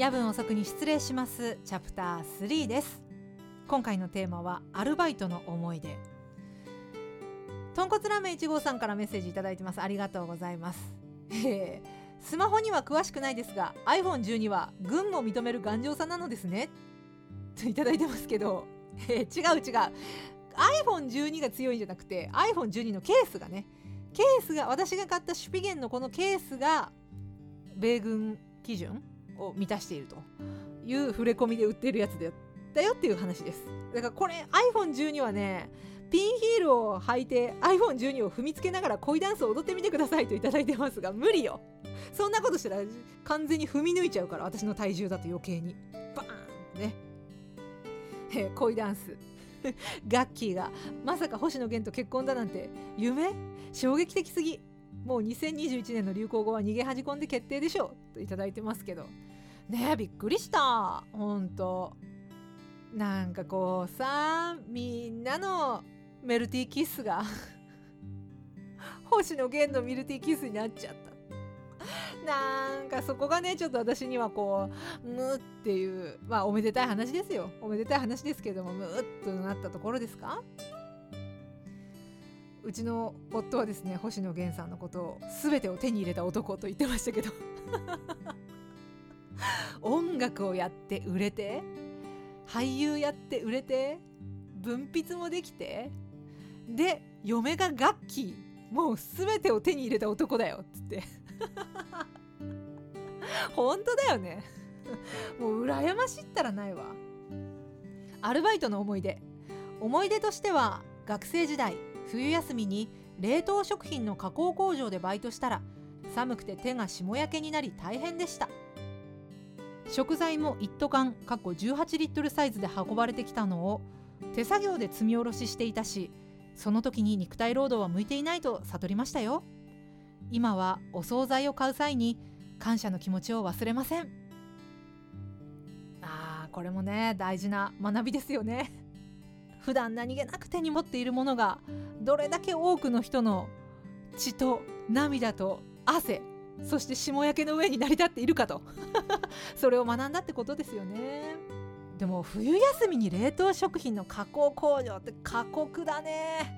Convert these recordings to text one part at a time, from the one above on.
夜分遅くに失礼します。チャプター3です。今回のテーマはアルバイトの思い出。豚骨ラーメン1号さんからメッセージいただいてます。ありがとうございます、えー、スマホには詳しくないですが iPhone12 は軍も認める頑丈さなのですね。といただいてますけど、えー、違う違う。iPhone12 が強いんじゃなくて iPhone12 のケースがね。ケースが私が買ったシュピゲンのこのケースが米軍基準を満たしているという触れ込みで売ってるやつだよっていう話です。だからこれ iPhone12 はねピンヒールを履いて iPhone12 を踏みつけながら恋ダンスを踊ってみてくださいと頂いてますが無理よ。そんなことしたら完全に踏み抜いちゃうから私の体重だと余計に。バーンね。え恋ダンス。ガッキーがまさか星野源と結婚だなんて夢？衝撃的すぎ。もう2021年の流行語は逃げ恥じ込んで決定でしょう。と頂いてますけど。ねびっくりした。ほんと。なんかこうさみんなのメルティーキッスが 星野源のミルティーキッスになっちゃった。なんかそこがねちょっと私にはこうムっていうまあおめでたい話ですよ。おめでたい話ですけどもムッとなったところですか？うちの夫はですね星野源さんのことを全てを手に入れた男と言ってましたけど。音楽をやって売れて俳優やって売れて文筆もできてで嫁がガッキーもう全てを手に入れた男だよっつって。本当だよね。もう羨ましったらないわ。アルバイトの思い出。思い出としては学生時代冬休みに冷凍食品の加工工場でバイトしたら寒くて手が霜焼けになり大変でした。食材も一斗缶かっこ18リットルサイズで運ばれてきたのを手作業で積み下ろししていたしその時に肉体労働は向いていないと悟りましたよ。今はお惣菜を買う際に感謝の気持ちを忘れません。あーこれもね大事な学びですよね。普段何気なく手に持っているものがどれだけ多くの人の血と涙と汗そして霜焼けの上に成り立っているかと。それを学んだってことですよね。でも冬休みに冷凍食品の加工工場って過酷だね。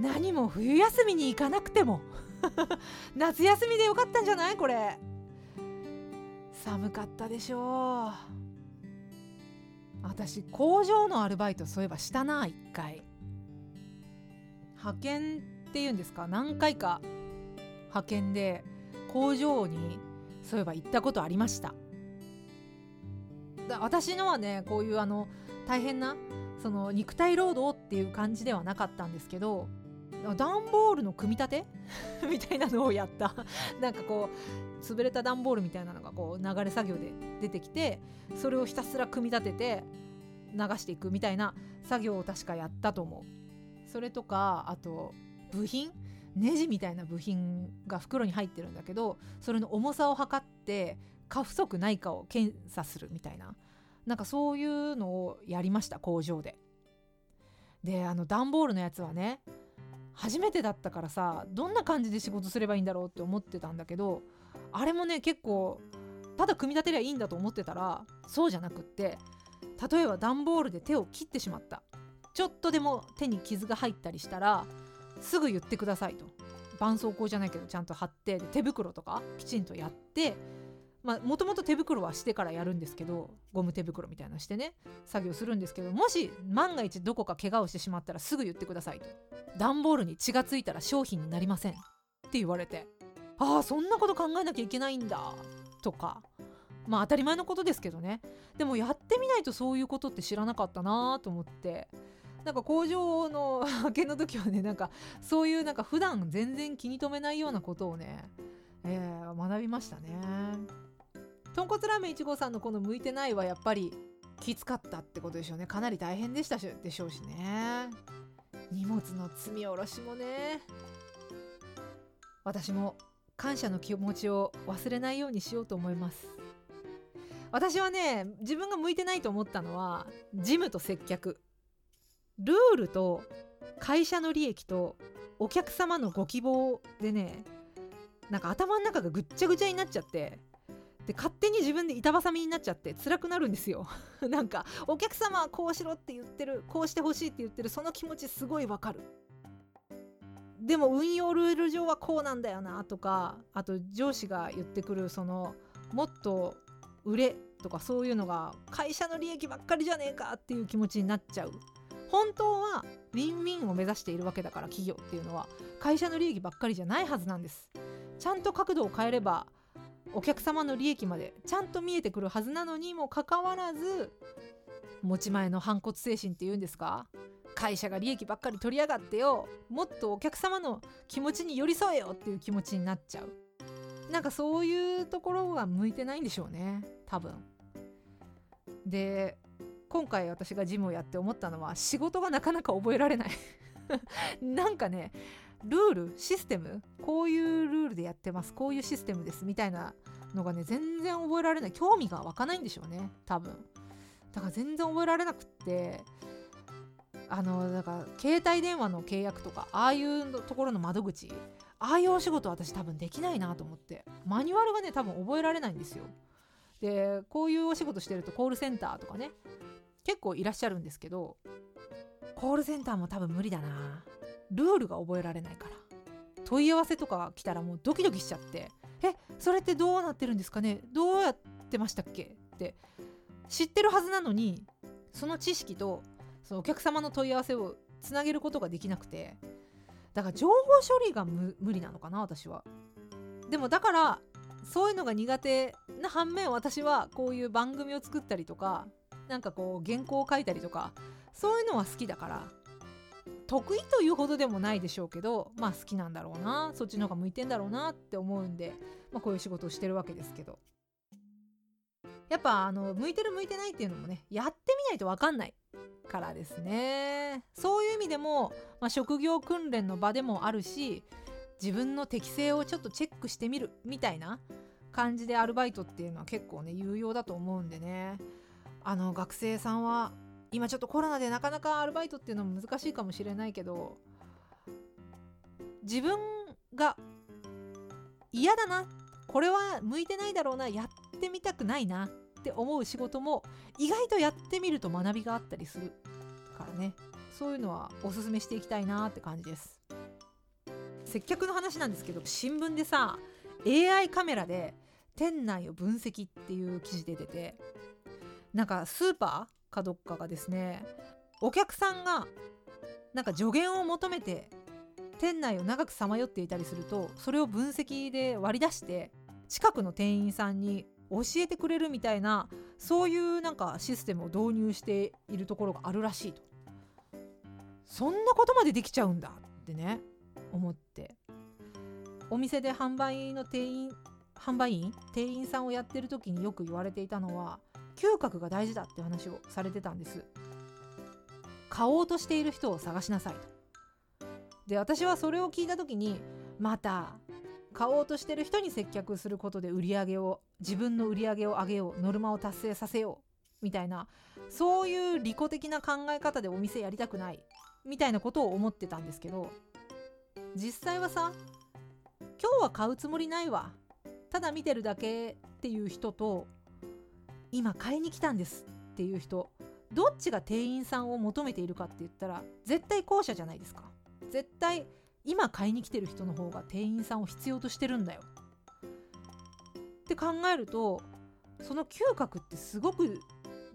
何も冬休みに行かなくても。夏休みでよかったんじゃない？これ。寒かったでしょう。私工場のアルバイトそういえばしたな一回。派遣っていうんですか？何回か。派遣で工場にそういえば行ったことありました。私のはねこういうあの大変なその肉体労働っていう感じではなかったんですけど段ボールの組み立て？みたいなのをやった。なんかこう潰れた段ボールみたいなのがこう流れ作業で出てきてそれをひたすら組み立てて流していくみたいな作業を確かやったと思う。それとかあと部品？ネジみたいな部品が袋に入ってるんだけどそれの重さを測って過不足ないかを検査するみたいななんかそういうのをやりました工場で。であの段ボールのやつはね初めてだったからさどんな感じで仕事すればいいんだろうって思ってたんだけどあれもね結構ただ組み立てりゃいいんだと思ってたらそうじゃなくって例えば段ボールで手を切ってしまったちょっとでも手に傷が入ったりしたらすぐ言ってくださいと。絆創膏じゃないけどちゃんと貼って手袋とかきちんとやってもともと手袋はしてからやるんですけどゴム手袋みたいなしてね作業するんですけどもし万が一どこか怪我をしてしまったらすぐ言ってくださいと。段ボールに血がついたら商品になりませんって言われてああそんなこと考えなきゃいけないんだとか。まあ当たり前のことですけどね。でもやってみないとそういうことって知らなかったなと思って。なんか工場の 派遣の時はねなんかそういうなんか普段全然気に留めないようなことをね、えー、学びましたね。豚骨ラーメン1号さんのこの向いてないはやっぱりきつかったってことでしょうね。かなり大変でしたでしょうしね。荷物の積み下ろしもね私も感謝の気持ちを忘れないようにしようと思います。私はね自分が向いてないと思ったのは事務と接客。ルールと会社の利益とお客様のご希望でねなんか頭の中がぐっちゃぐちゃになっちゃってで勝手に自分で板挟みになっちゃって辛くなるんですよ。なんかお客様はこうしろって言ってるこうしてほしいって言ってるその気持ちすごいわかる。でも運用ルール上はこうなんだよなとかあと上司が言ってくるそのもっと売れとかそういうのが会社の利益ばっかりじゃねえかっていう気持ちになっちゃう。本当はウィンウィンを目指しているわけだから企業っていうのは会社の利益ばっかりじゃないはずなんです。ちゃんと角度を変えればお客様の利益までちゃんと見えてくるはずなのにもかかわらず持ち前の反骨精神っていうんですか？会社が利益ばっかり取りやがってよもっとお客様の気持ちに寄り添えよっていう気持ちになっちゃう。なんかそういうところが向いてないんでしょうね多分。で今回私がジムをやって思ったのは仕事がなかなか覚えられない。なんかねルールシステムこういうルールでやってますこういうシステムですみたいなのがね全然覚えられない。興味が湧かないんでしょうね多分。だから全然覚えられなくってあのだから携帯電話の契約とかああいうところの窓口ああいうお仕事私多分できないなと思ってマニュアルがね多分覚えられないんですよ。でこういうお仕事してるとコールセンターとかね結構いらっしゃるんですけどコールセンターも多分無理だな。ルールが覚えられないから。問い合わせとか来たらもうドキドキしちゃってえそれってどうなってるんですかね？どうやってましたっけ？って知ってるはずなのにその知識とそのお客様の問い合わせをつなげることができなくてだから情報処理が無理なのかな私は。でもだからそういうのが苦手な反面私はこういう番組を作ったりとかなんかこう原稿を書いたりとかそういうのは好きだから得意というほどでもないでしょうけどまあ好きなんだろうなそっちの方が向いてんだろうなって思うんで、まあ、こういう仕事をしてるわけですけど。やっぱあの向いてる向いてないっていうのもねやってみないと分かんないからですね。そういう意味でも、まあ、職業訓練の場でもあるし自分の適性をちょっとチェックしてみるみたいな感じでアルバイトっていうのは結構ね有用だと思うんでね。あの学生さんは今ちょっとコロナでなかなかアルバイトっていうのも難しいかもしれないけど自分が嫌だなこれは向いてないだろうなやってみたくないなって思う仕事も意外とやってみると学びがあったりするからね。そういうのはおすすめしていきたいなって感じです。接客の話なんですけど新聞でさ AI カメラで店内を分析っていう記事で出てなんかスーパーかどっかがですねお客さんがなんか助言を求めて店内を長くさまよっていたりするとそれを分析で割り出して近くの店員さんに教えてくれるみたいなそういうなんかシステムを導入しているところがあるらしいと。そんなことまでできちゃうんだってね思って。お店で販売の店員販売員店員さんをやってる時によく言われていたのは嗅覚が大事だって話をされてたんです。買おうとしている人を探しなさいと。で私はそれを聞いた時にまた買おうとしてる人に接客することで売り上げを自分の売り上げを上げようノルマを達成させようみたいなそういう利己的な考え方でお店やりたくないみたいなことを思ってたんですけど実際はさ今日は買うつもりないわただ見てるだけっていう人と今買いに来たんですっていう人どっちが店員さんを求めているかって言ったら絶対後者じゃないですか。絶対今買いに来てる人の方が店員さんを必要としてるんだよ。って考えるとその嗅覚ってすごく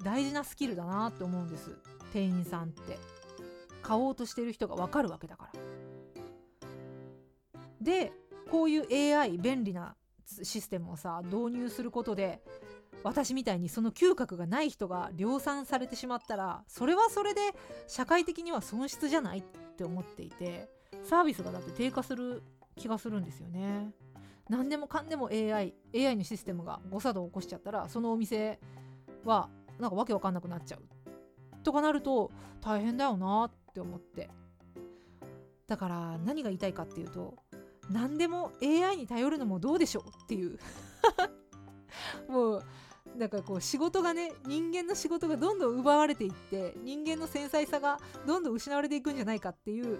大事なスキルだなって思うんです。店員さんって。買おうとしてる人が分かるわけだから。でこういう AI 便利なシステムをさ導入することで私みたいにその嗅覚がない人が量産されてしまったらそれはそれで社会的には損失じゃないって思っていてサービスがだって低下する気がするんですよね。何でもかんでも AI AI のシステムが誤作動を起こしちゃったらそのお店はなんかわけわかんなくなっちゃうとかなると大変だよなって思ってだから何が言いたいかっていうと何でも AI に頼るのもどうでしょうっていう もうだかこう仕事がね人間の仕事がどんどん奪われていって人間の繊細さがどんどん失われていくんじゃないかっていう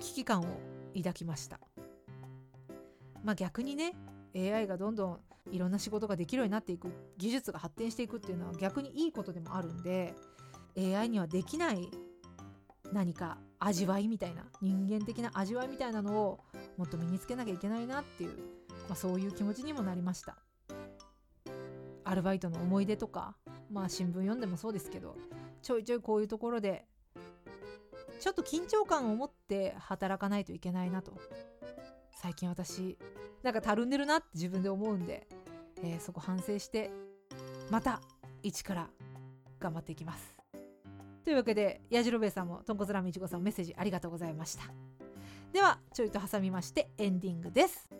危機感を抱きました。まあ逆にね AI がどんどんいろんな仕事ができるようになっていく技術が発展していくっていうのは逆にいいことでもあるんで AI にはできない何か味わいみたいな人間的な味わいみたいなのをもっと身につけなきゃいけないなっていう、まあ、そういう気持ちにもなりました。アルバイトの思い出とかまあ新聞読んでもそうですけどちょいちょいこういうところでちょっと緊張感を持って働かないといけないなと。最近私なんかたるんでるなって自分で思うんで、えー、そこ反省してまた一から頑張っていきます。というわけでやじろべえさんもとんこつラーメンいちごさんメッセージありがとうございました。ではちょいと挟みましてエンディングです。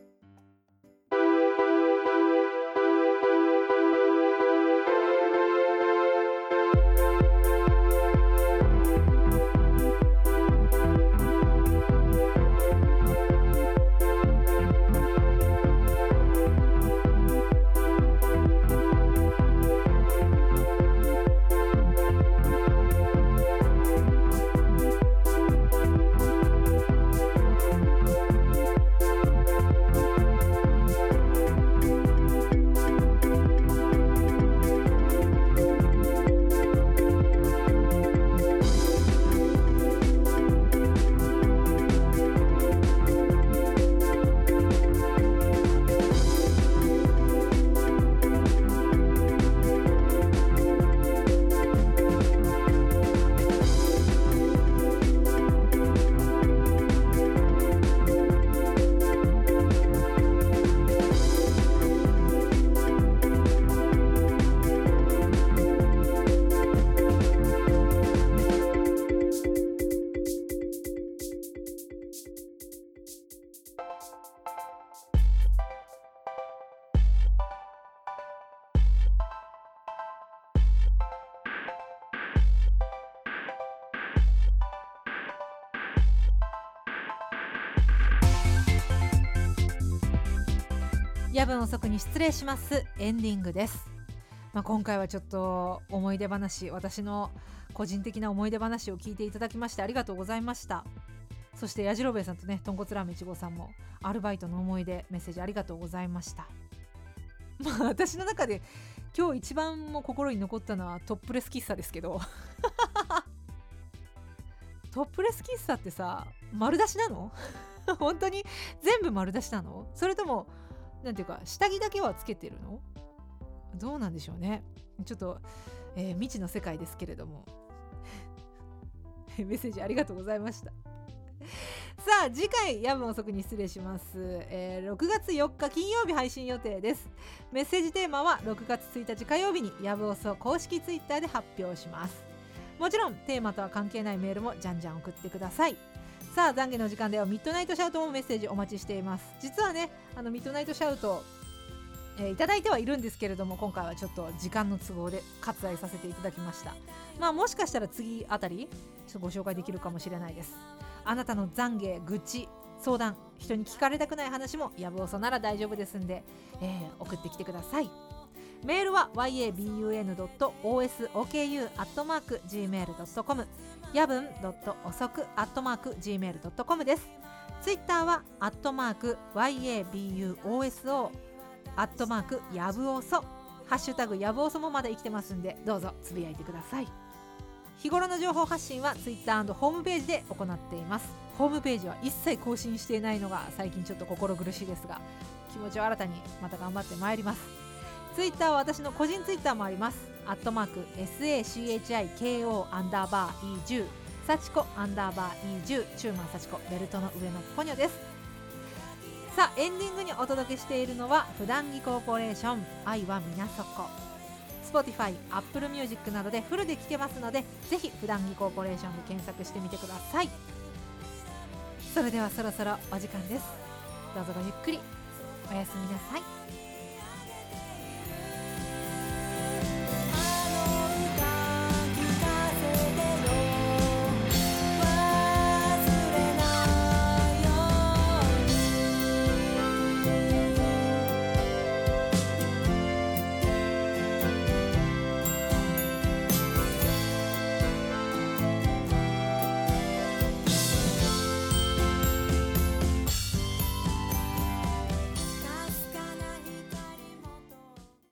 夜分遅くに失礼します。エンディングです、まあ、今回はちょっと思い出話私の個人的な思い出話を聞いていただきましてありがとうございました。そしてやじろべえさんとね豚骨ラーメン1号さんもアルバイトの思い出メッセージありがとうございました。まあ私の中で今日一番も心に残ったのはトップレス喫茶ですけど。トップレス喫茶ってさ丸出しなの？本当に全部丸出しなの？それともなんていうか下着だけはつけてるの？どうなんでしょうね。ちょっと、えー、未知の世界ですけれども。メッセージありがとうございました。さあ次回夜分遅くに失礼します、えー、6月4日金曜日配信予定です。メッセージテーマは6月1日火曜日に夜分遅公式ツイッターで発表します。もちろんテーマとは関係ないメールもじゃんじゃん送ってください。さあ懺悔の時間ではミッドナイトシャウトもメッセージお待ちしています。実はねあのミッドナイトシャウトえー、いただいてはいるんですけれども今回はちょっと時間の都合で割愛させていただきました。まあもしかしたら次あたりちょっとご紹介できるかもしれないです。あなたの懺悔愚痴相談人に聞かれたくない話もやぶおそなら大丈夫ですんで、えー、送ってきてください。メールは yabun.osoku.gmail.com やぶん遅く .gmail.com ですツイッターはアットマーク yabuoso アットマークやぶおそハッシュタグやぶおそもまだ生きてますんでどうぞつぶやいてください。日頃の情報発信はツイッターホームページで行っています。ホームページは一切更新していないのが最近ちょっと心苦しいですが気持ちを新たにまた頑張ってまいります。ツイッターは私の個人ツイッターもあります。アットマーク SACHIKO アンダーバー E10 幸子アンダーバー E10 チューマン幸子ベルトの上のポニョです。さあエンディングにお届けしているのは普段着コーポレーション愛はみなそこ。Spotify、Apple Music などでフルで聴けますのでぜひ普段着コーポレーションで検索してみてください。それではそろそろお時間です。どうぞごゆっくり。おやすみなさい。